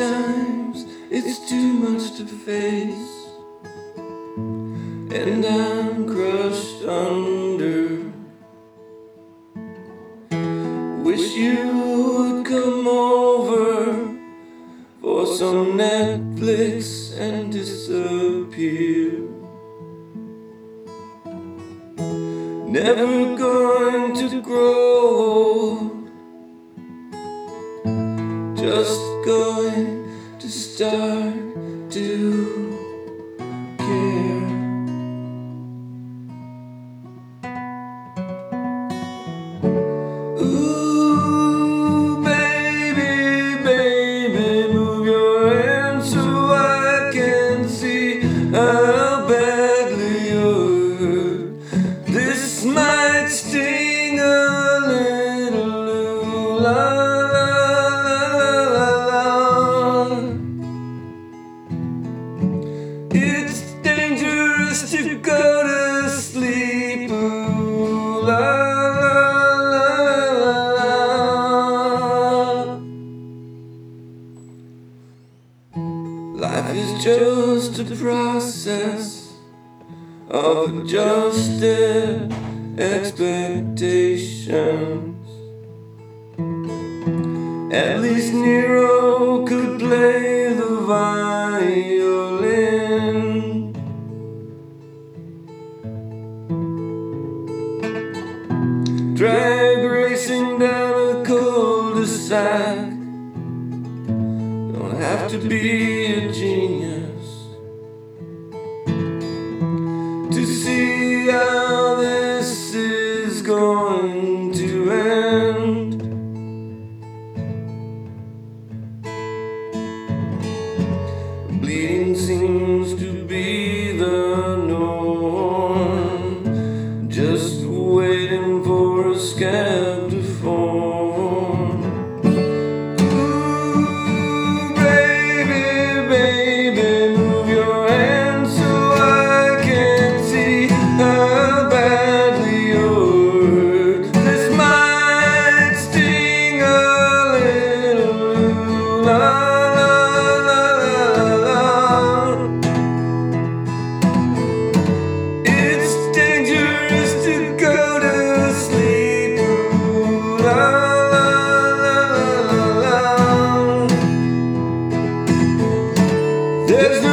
Sometimes it's too much to face, and I'm crushed under. Wish you would come over for some Netflix and disappear. Never going to grow old just going to start to dangerous to go to sleep. Ooh, la, la, la. Life is just a process of adjusted expectations. At least Nero could play the violin. Drag racing down a cul-de-sac. Don't have to be a genius to see how this is going to end. Bleeding seems to be There's